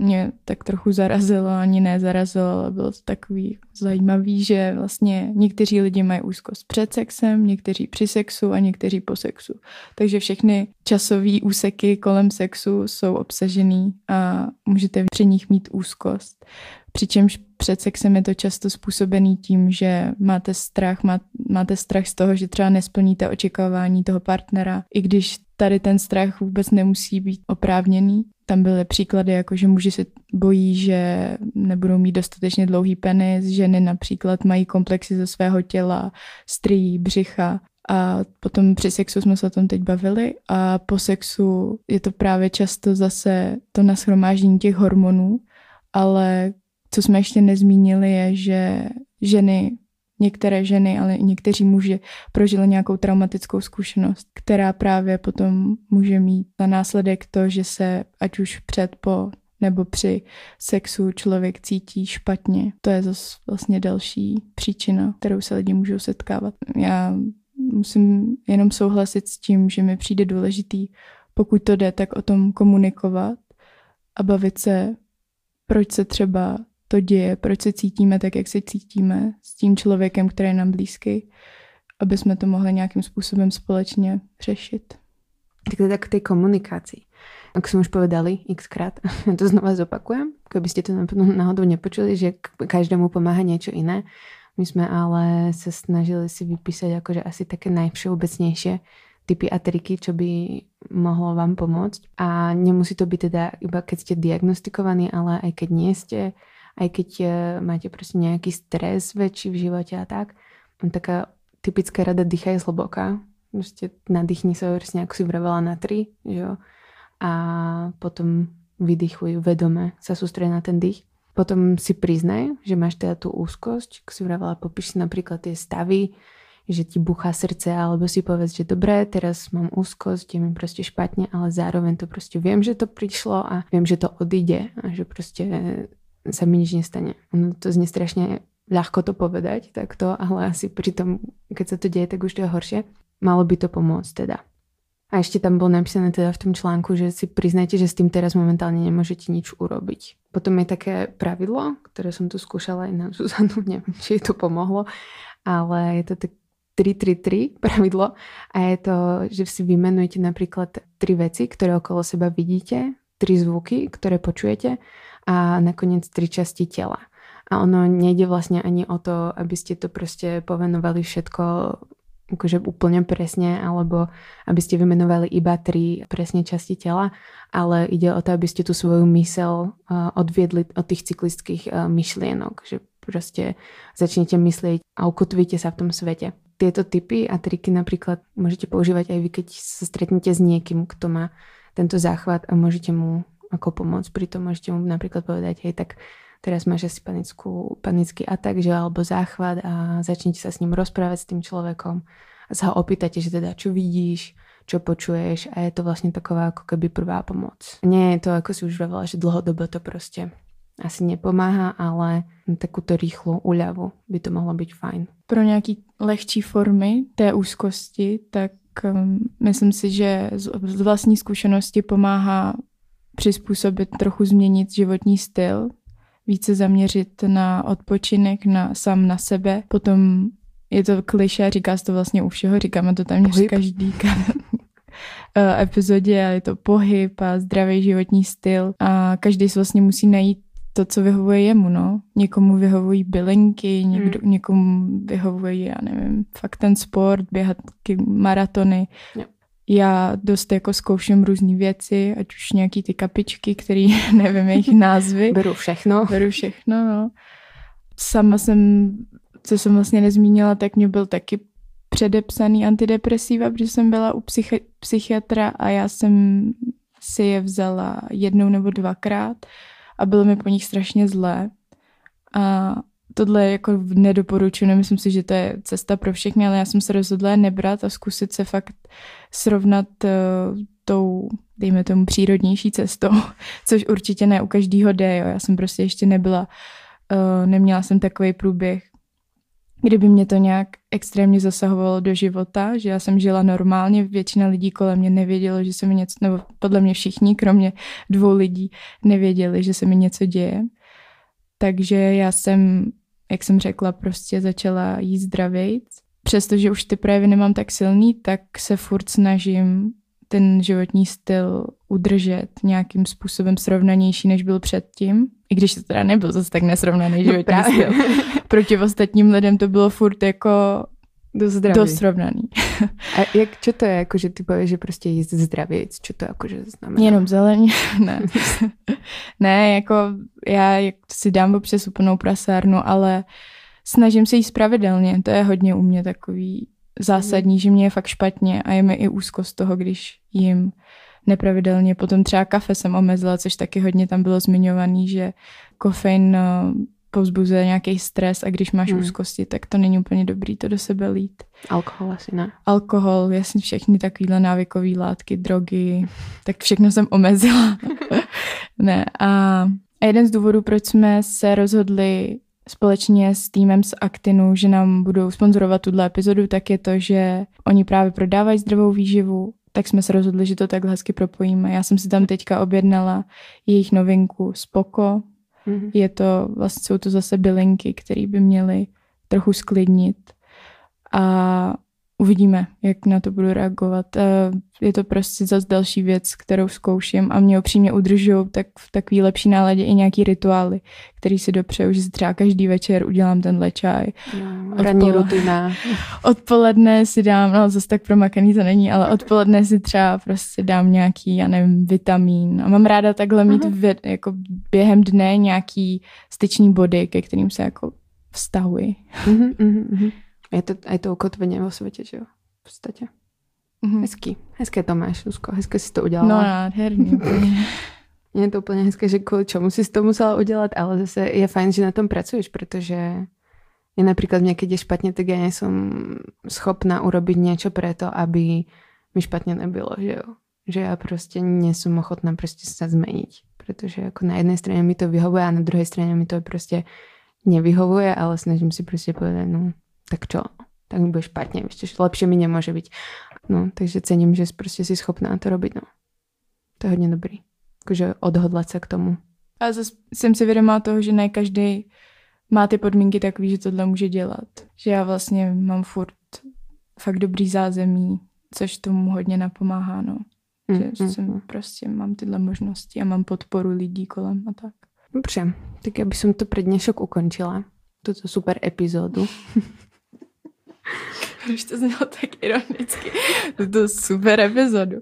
Speaker 1: mě tak trochu zarazilo, ani ne zarazilo, ale bylo to takový zajímavý, že vlastně někteří lidi mají úzkost před sexem, někteří při sexu a někteří po sexu. Takže všechny časové úseky kolem sexu jsou obsažený a můžete při nich mít úzkost. Přičemž před sexem je to často způsobený tím, že máte strach, má, máte strach z toho, že třeba nesplníte očekávání toho partnera, i když tady ten strach vůbec nemusí být oprávněný. Tam byly příklady, jako že muži se bojí, že nebudou mít dostatečně dlouhý penis, ženy například mají komplexy ze svého těla, strý, břicha A potom při sexu jsme se o tom teď bavili a po sexu je to právě často zase to nashromáždění těch hormonů, ale co jsme ještě nezmínili je, že ženy, některé ženy, ale i někteří muži prožili nějakou traumatickou zkušenost, která právě potom může mít na následek to, že se ať už před, po nebo při sexu člověk cítí špatně. To je zase vlastně další příčina, kterou se lidi můžou setkávat. Já musím jenom souhlasit s tím, že mi přijde důležitý, pokud to jde, tak o tom komunikovat a bavit se, proč se třeba to děje, proč se cítíme tak, jak se cítíme s tím člověkem, který je nám blízký, aby jsme to mohli nějakým způsobem společně řešit.
Speaker 2: Tak teda k té komunikaci. Ako sme už povedali xkrát, to znova zopakujem, keby ste to náhodou nepočuli, že každému pomáha niečo iné. My sme ale sa snažili si vypísať akože asi také najvšeobecnejšie typy a triky, čo by mohlo vám pomôcť. A nemusí to byť teda iba keď ste diagnostikovaní, ale aj keď nie ste, aj keď e, máte proste nejaký stres väčší v živote a tak. Taká typická rada dýchaj zhlboka. Proste nadýchni sa presne ako si vravela na tri, že jo a potom vydychuj vedome, sa sústredí na ten dých. Potom si priznaj, že máš teda tú úzkosť, ako si vravala, popíš si napríklad tie stavy, že ti buchá srdce, alebo si povedz, že dobré, teraz mám úzkosť, je mi proste špatne, ale zároveň to proste viem, že to prišlo a viem, že to odíde a že proste sa mi nič nestane. Ono to znie strašne ľahko to povedať takto, ale asi pri tom, keď sa to deje, tak už to je horšie. Malo by to pomôcť teda. A ešte tam bolo napísané teda v tom článku, že si priznajte, že s tým teraz momentálne nemôžete nič urobiť. Potom je také pravidlo, ktoré som tu skúšala aj na Zuzanu, neviem, či to pomohlo, ale je to tak 3-3-3 pravidlo a je to, že si vymenujete napríklad tri veci, ktoré okolo seba vidíte, tri zvuky, ktoré počujete a nakoniec tri časti tela. A ono nejde vlastne ani o to, aby ste to proste povenovali všetko akože úplne presne, alebo aby ste vymenovali iba tri presne časti tela, ale ide o to, aby ste tú svoju mysel odviedli od tých cyklických myšlienok, že proste začnete myslieť a ukotvíte sa v tom svete. Tieto typy a triky napríklad môžete používať aj vy, keď sa stretnete s niekým, kto má tento záchvat a môžete mu ako pomôcť. Pri tom môžete mu napríklad povedať, hej, tak teraz máš asi panickú, panický atak, že alebo záchvat a začnete sa s ním rozprávať s tým človekom a sa ho opýtate, že teda čo vidíš, čo počuješ a je to vlastne taková ako keby prvá pomoc. Nie je to, ako si už vravela, že dlhodobo to proste asi nepomáha, ale takúto rýchlu úľavu by to mohlo byť fajn.
Speaker 1: Pro nějaký lehčí formy té úzkosti, tak um, myslím si, že z, z vlastní zkušenosti pomáhá přizpůsobit, trochu změnit životní styl, více zaměřit na odpočinek, na sám na sebe. Potom je to kliše, říká se to vlastně u všeho, říkáme to tam v každý eh, epizodě a je to pohyb a zdravý životní styl a každý si vlastně musí najít to, co vyhovuje jemu, no. Někomu vyhovují bylinky, někdo, hmm. někomu vyhovují, já nevím, fakt ten sport, běhat maratony. Jo já dost jako zkouším různé věci, ať už nějaký ty kapičky, který nevím jejich názvy.
Speaker 2: Beru všechno.
Speaker 1: Beru všechno, no. Sama jsem, co jsem vlastně nezmínila, tak mě byl taky předepsaný antidepresiva, protože jsem byla u psychi- psychiatra a já jsem si je vzala jednou nebo dvakrát a bylo mi po nich strašně zlé. A tohle jako nedoporučuji, nemyslím si, že to je cesta pro všechny, ale já jsem se rozhodla nebrat a zkusit se fakt srovnat uh, tou, dejme tomu, přírodnější cestou, což určitě ne u každého jde, jo. Já jsem prostě ještě nebyla, uh, neměla jsem takový průběh, kdyby mě to nějak extrémně zasahovalo do života, že já jsem žila normálně, většina lidí kolem mě nevědělo, že se mi něco, nebo podle mě všichni, kromě dvou lidí, nevěděli, že se mi něco děje. Takže já jsem jak jsem řekla, prostě začala jíst zdravějc. Přestože už ty projevy nemám tak silný, tak se furt snažím ten životní styl udržet nějakým způsobem srovnanější, než byl předtím. I když to teda nebyl zase tak nesrovnaný no životní no, styl. Proti ostatním lidem to bylo furt jako
Speaker 2: Dost zdravý.
Speaker 1: Dost srovnaný.
Speaker 2: A jak, čo to je, jako, že ty povieš, že prostě jíst zdravěc, čo to jakože znamená?
Speaker 1: Jenom zeleně, ne. ne, jako já jak si dám občas úplnou prasárnu, ale snažím se jíst pravidelně, to je hodně u mě takový zásadní, že mě je fakt špatně a je mi i úzkost toho, když jim nepravidelně. Potom třeba kafe jsem omezila, což taky hodně tam bylo zmiňovaný, že kofein eh, povzbuzuje nějaký stres a když máš hmm. úzkosti, tak to není úplně dobrý to do sebe lít.
Speaker 2: Alkohol asi ne.
Speaker 1: Alkohol, jasně všechny takovýhle návykové látky, drogy, tak všechno jsem omezila. ne, a jeden z důvodů, proč jsme se rozhodli společně s týmem z Actinu, že nám budou sponzorovat tuhle epizodu, tak je to, že oni právě prodávají zdravou výživu, tak jsme se rozhodli, že to takhle hezky propojíme. Já jsem si tam teďka objednala jejich novinku Spoko. Mm-hmm. Je to, vlastně jsou to zase bylinky, které by měly trochu sklidnit. A uvidíme, jak na to budu reagovat. Eh, je to prostě zase další věc, kterou zkouším a mě opřímně udržují tak v takový lepší náladě i nějaký rituály, který si dopřeju, že si třeba každý večer udělám tenhle čaj.
Speaker 2: No, ranní rutina.
Speaker 1: Odpoledne si dám, no zase tak promakaný to není, ale odpoledne si třeba prostě dám nějaký, já nevím, vitamín. A mám ráda takhle mít v, jako během dne nějaký styční body, ke kterým se jako vztahuji.
Speaker 2: Uh-huh, uh-huh. Je to, je to ukotvenie vo svete, že jo? V podstate. Mm-hmm. Hezký. Hezké to máš, Luzko. Hezké si to udělala.
Speaker 1: No nádherný
Speaker 2: je to úplně hezké, že kvůli čemu si to musela udělat, ale zase je fajn, že na tom pracuješ, protože je napríklad mne, keď je špatne, tak ja nie som schopná urobiť niečo preto, aby mi špatne nebylo, že jo. Že ja proste nie som ochotná proste sa zmeniť. Pretože ako na jednej strane mi to vyhovuje a na druhej strane mi to proste nevyhovuje, ale snažím si proste povedať, no tak čo, tak mi bude špatně, ještě lepšie mi nemůže být. No, takže cením, že prostě si schopná to robiť, no. To je hodně dobrý. Jakože odhodlat se k tomu.
Speaker 1: A zase jsem si vědomá toho, že ne každý má ty podmínky takový, že tohle může dělat. Že já vlastně mám furt fakt dobrý zázemí, což tomu hodně napomáhá, no. Mm, že mm, jsem mm. prostě mám tyhle možnosti a mám podporu lidí kolem a tak.
Speaker 2: Dobře, tak já bych to pro dnešok ukončila. Tuto super epizódu.
Speaker 1: Už to znělo tak ironicky. To super epizodu.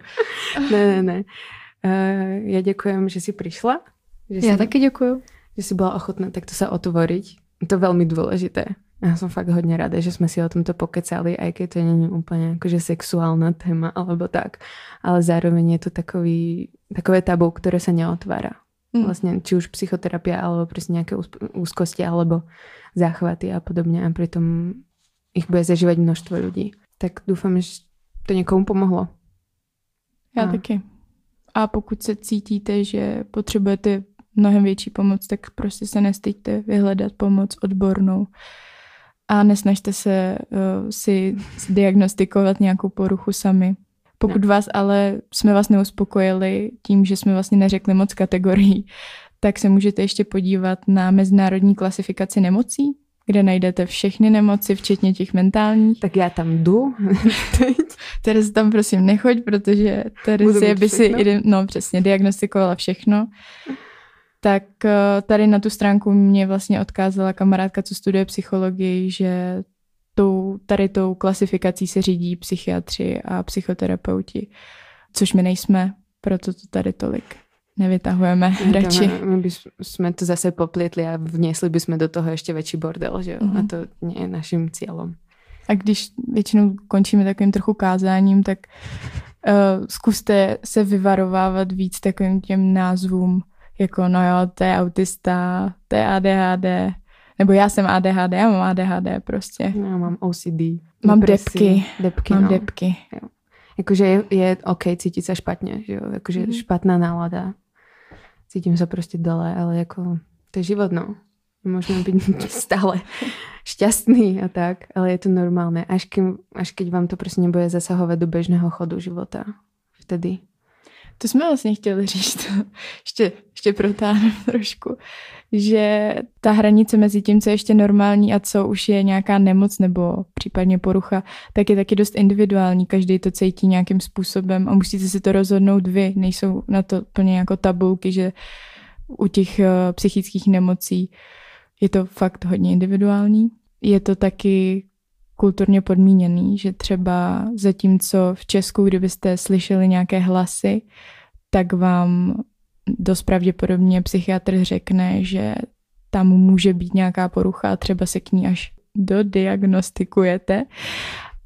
Speaker 2: ne, ne, ne. Uh, já děkujem, že jsi přišla. Že
Speaker 3: já jsi, taky děkuju.
Speaker 2: Že jsi byla ochotná takto se otvoriť. To je velmi důležité. Já jsem fakt hodně ráda, že jsme si o tomto pokecali, aj keď to není úplně jakože sexuálna téma alebo tak, ale zároveň je to takový, takové tabu, které se neotvára. Mm. Vlastně či už psychoterapia, alebo prostě nějaké úzkosti, alebo záchvaty a podobně a přitom ich bude zažívat množstvo lidí. Tak doufám, že to někomu pomohlo.
Speaker 1: Já a... taky. A pokud se cítíte, že potřebujete mnohem větší pomoc, tak prostě se nestýďte vyhledat pomoc odbornou a nesnažte se uh, si diagnostikovat nějakou poruchu sami. Pokud ne. vás ale jsme vás neuspokojili tím, že jsme vlastně neřekli moc kategorií, tak se můžete ještě podívat na mezinárodní klasifikaci nemocí, kde najdete všechny nemoci, včetně těch mentálních.
Speaker 2: Tak já tam jdu.
Speaker 1: Terezy tam prosím nechoď, protože Terezie by si no, přesně diagnostikovala všechno. Tak eh, tady na tu stránku mě vlastně odkázala kamarádka, co studuje psychologii, že tou, tady tou klasifikací se řídí psychiatři a psychoterapeuti, což my nejsme, proto to tady tolik nevytahujeme radši.
Speaker 2: My bychom to zase poplietli a vniesli bychom do toho ještě větší bordel, že jo? Mm-hmm. A to nie je naším cílem.
Speaker 1: A když většinou končíme takovým trochu kázáním, tak uh, zkuste se vyvarovávat víc takovým těm názvům, jako no jo, to je autista, to je ADHD, nebo já jsem ADHD, já mám ADHD prostě.
Speaker 2: Já mám OCD.
Speaker 1: Mám depresi, depky.
Speaker 2: depky
Speaker 1: mám
Speaker 2: no.
Speaker 1: depky.
Speaker 2: Jo. Jakože je, je OK cítit se špatně, že jo? Jakože mm-hmm. špatná nálada cítím se prostě dole, ale jako to je život, no. Můžeme být stále šťastný a tak, ale je to normálné. Až, kým, až keď vám to prostě nebude zasahovat do běžného chodu života. Vtedy.
Speaker 1: To jsme vlastně chtěli říct. ještě, ještě protáhnu trošku že ta hranice mezi tím, co je ještě normální a co už je nějaká nemoc nebo případně porucha, tak je taky dost individuální. Každý to cítí nějakým způsobem a musíte si to rozhodnout vy. Nejsou na to plně jako tabulky, že u těch eh, psychických nemocí je to fakt hodně individuální. Je to taky kulturně podmíněný, že třeba zatímco v Česku, kdybyste slyšeli nějaké hlasy, tak vám dost pravděpodobně psychiatr řekne, že tam může být nějaká porucha a třeba se k ní až dodiagnostikujete.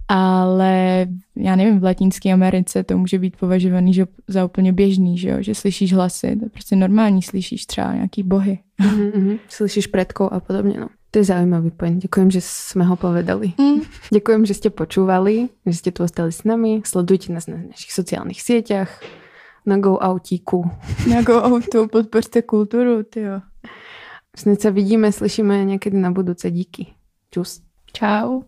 Speaker 1: ale já nevím, v Latinské Americe to může být považovaný že za úplně běžný, že, jo? že slyšíš hlasy, to je prostě normální, slyšíš třeba nějaký bohy.
Speaker 2: Mm-hmm, mm-hmm. Slyšíš predkov a podobně, no. To je zaujímavý point. Ďakujem, že sme ho povedali. Mm. Ďakujem, že ste počúvali, že ste tu ostali s nami. Sledujte nás na našich sociálnych sieťach, na Go Autíku.
Speaker 1: Na Go Autu, podpořte kulturu, tyjo.
Speaker 2: Snad sa vidíme, slyšíme někdy na budúce. Díky. Čus.
Speaker 1: Čau.